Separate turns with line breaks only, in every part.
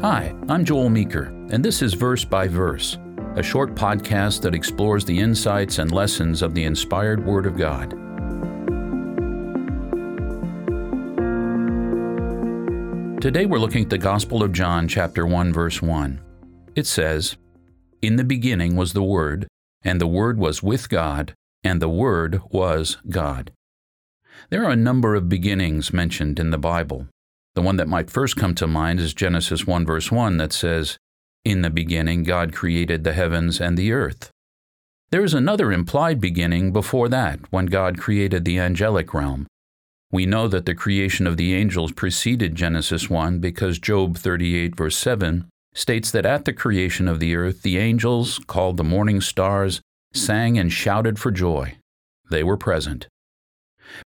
Hi, I'm Joel Meeker, and this is Verse by Verse, a short podcast that explores the insights and lessons of the inspired Word of God. Today we're looking at the Gospel of John, chapter 1, verse 1. It says, In the beginning was the Word, and the Word was with God, and the Word was God. There are a number of beginnings mentioned in the Bible, the one that might first come to mind is Genesis 1, verse 1, that says, In the beginning, God created the heavens and the earth. There is another implied beginning before that, when God created the angelic realm. We know that the creation of the angels preceded Genesis 1 because Job 38, verse 7, states that at the creation of the earth, the angels, called the morning stars, sang and shouted for joy. They were present.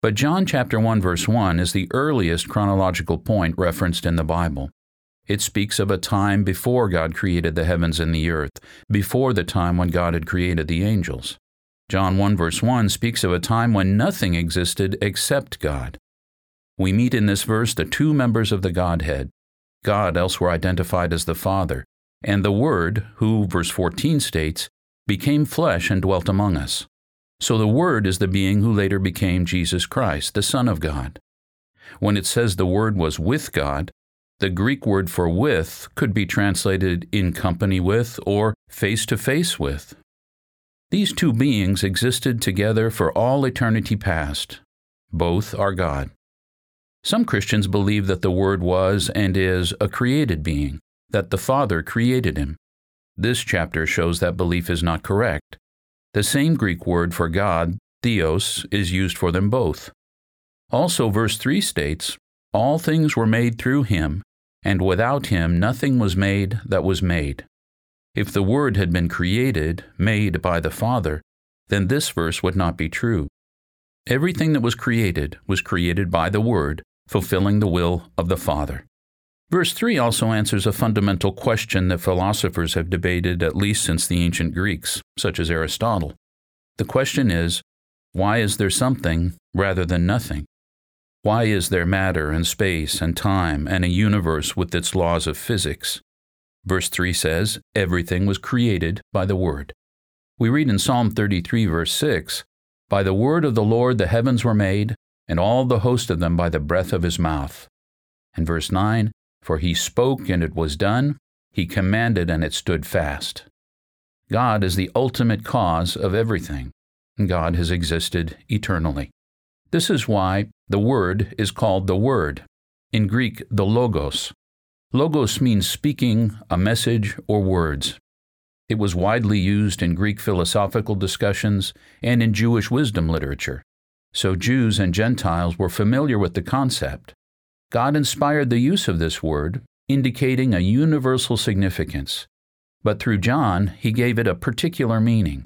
But John chapter 1 verse 1 is the earliest chronological point referenced in the Bible. It speaks of a time before God created the heavens and the earth, before the time when God had created the angels. John 1 verse 1 speaks of a time when nothing existed except God. We meet in this verse the two members of the Godhead, God elsewhere identified as the Father, and the Word, who, verse 14 states, became flesh and dwelt among us. So the Word is the being who later became Jesus Christ, the Son of God. When it says the Word was with God, the Greek word for with could be translated in company with or face to face with. These two beings existed together for all eternity past. Both are God. Some Christians believe that the Word was and is a created being, that the Father created him. This chapter shows that belief is not correct. The same Greek word for God, theos, is used for them both. Also, verse 3 states, All things were made through him, and without him nothing was made that was made. If the Word had been created, made by the Father, then this verse would not be true. Everything that was created was created by the Word, fulfilling the will of the Father. Verse 3 also answers a fundamental question that philosophers have debated at least since the ancient Greeks, such as Aristotle. The question is why is there something rather than nothing? Why is there matter and space and time and a universe with its laws of physics? Verse 3 says, Everything was created by the Word. We read in Psalm 33, verse 6, By the word of the Lord the heavens were made, and all the host of them by the breath of his mouth. And verse 9, for he spoke and it was done, he commanded and it stood fast. God is the ultimate cause of everything. God has existed eternally. This is why the Word is called the Word, in Greek, the Logos. Logos means speaking, a message, or words. It was widely used in Greek philosophical discussions and in Jewish wisdom literature, so Jews and Gentiles were familiar with the concept. God inspired the use of this word, indicating a universal significance, but through John, he gave it a particular meaning.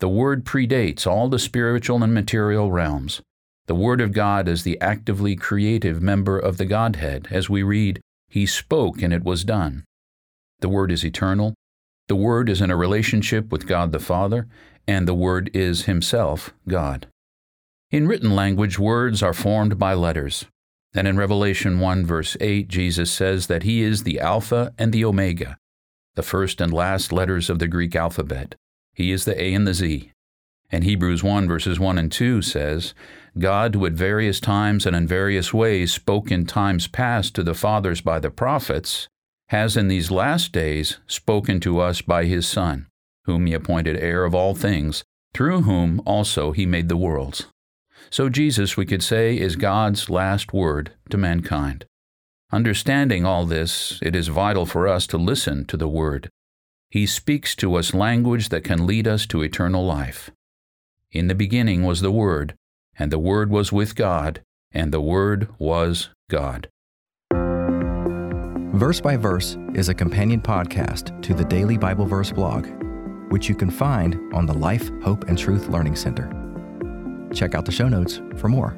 The word predates all the spiritual and material realms. The Word of God is the actively creative member of the Godhead, as we read, He spoke and it was done. The Word is eternal. The Word is in a relationship with God the Father, and the Word is Himself God. In written language, words are formed by letters. And in Revelation 1, verse 8, Jesus says that He is the Alpha and the Omega, the first and last letters of the Greek alphabet. He is the A and the Z. And Hebrews 1, verses 1 and 2 says, God, who at various times and in various ways spoke in times past to the fathers by the prophets, has in these last days spoken to us by His Son, whom He appointed heir of all things, through whom also He made the worlds. So Jesus, we could say, is God's last word to mankind. Understanding all this, it is vital for us to listen to the Word. He speaks to us language that can lead us to eternal life. In the beginning was the Word, and the Word was with God, and the Word was God.
Verse by Verse is a companion podcast to the Daily Bible Verse blog, which you can find on the Life, Hope, and Truth Learning Center. Check out the show notes for more.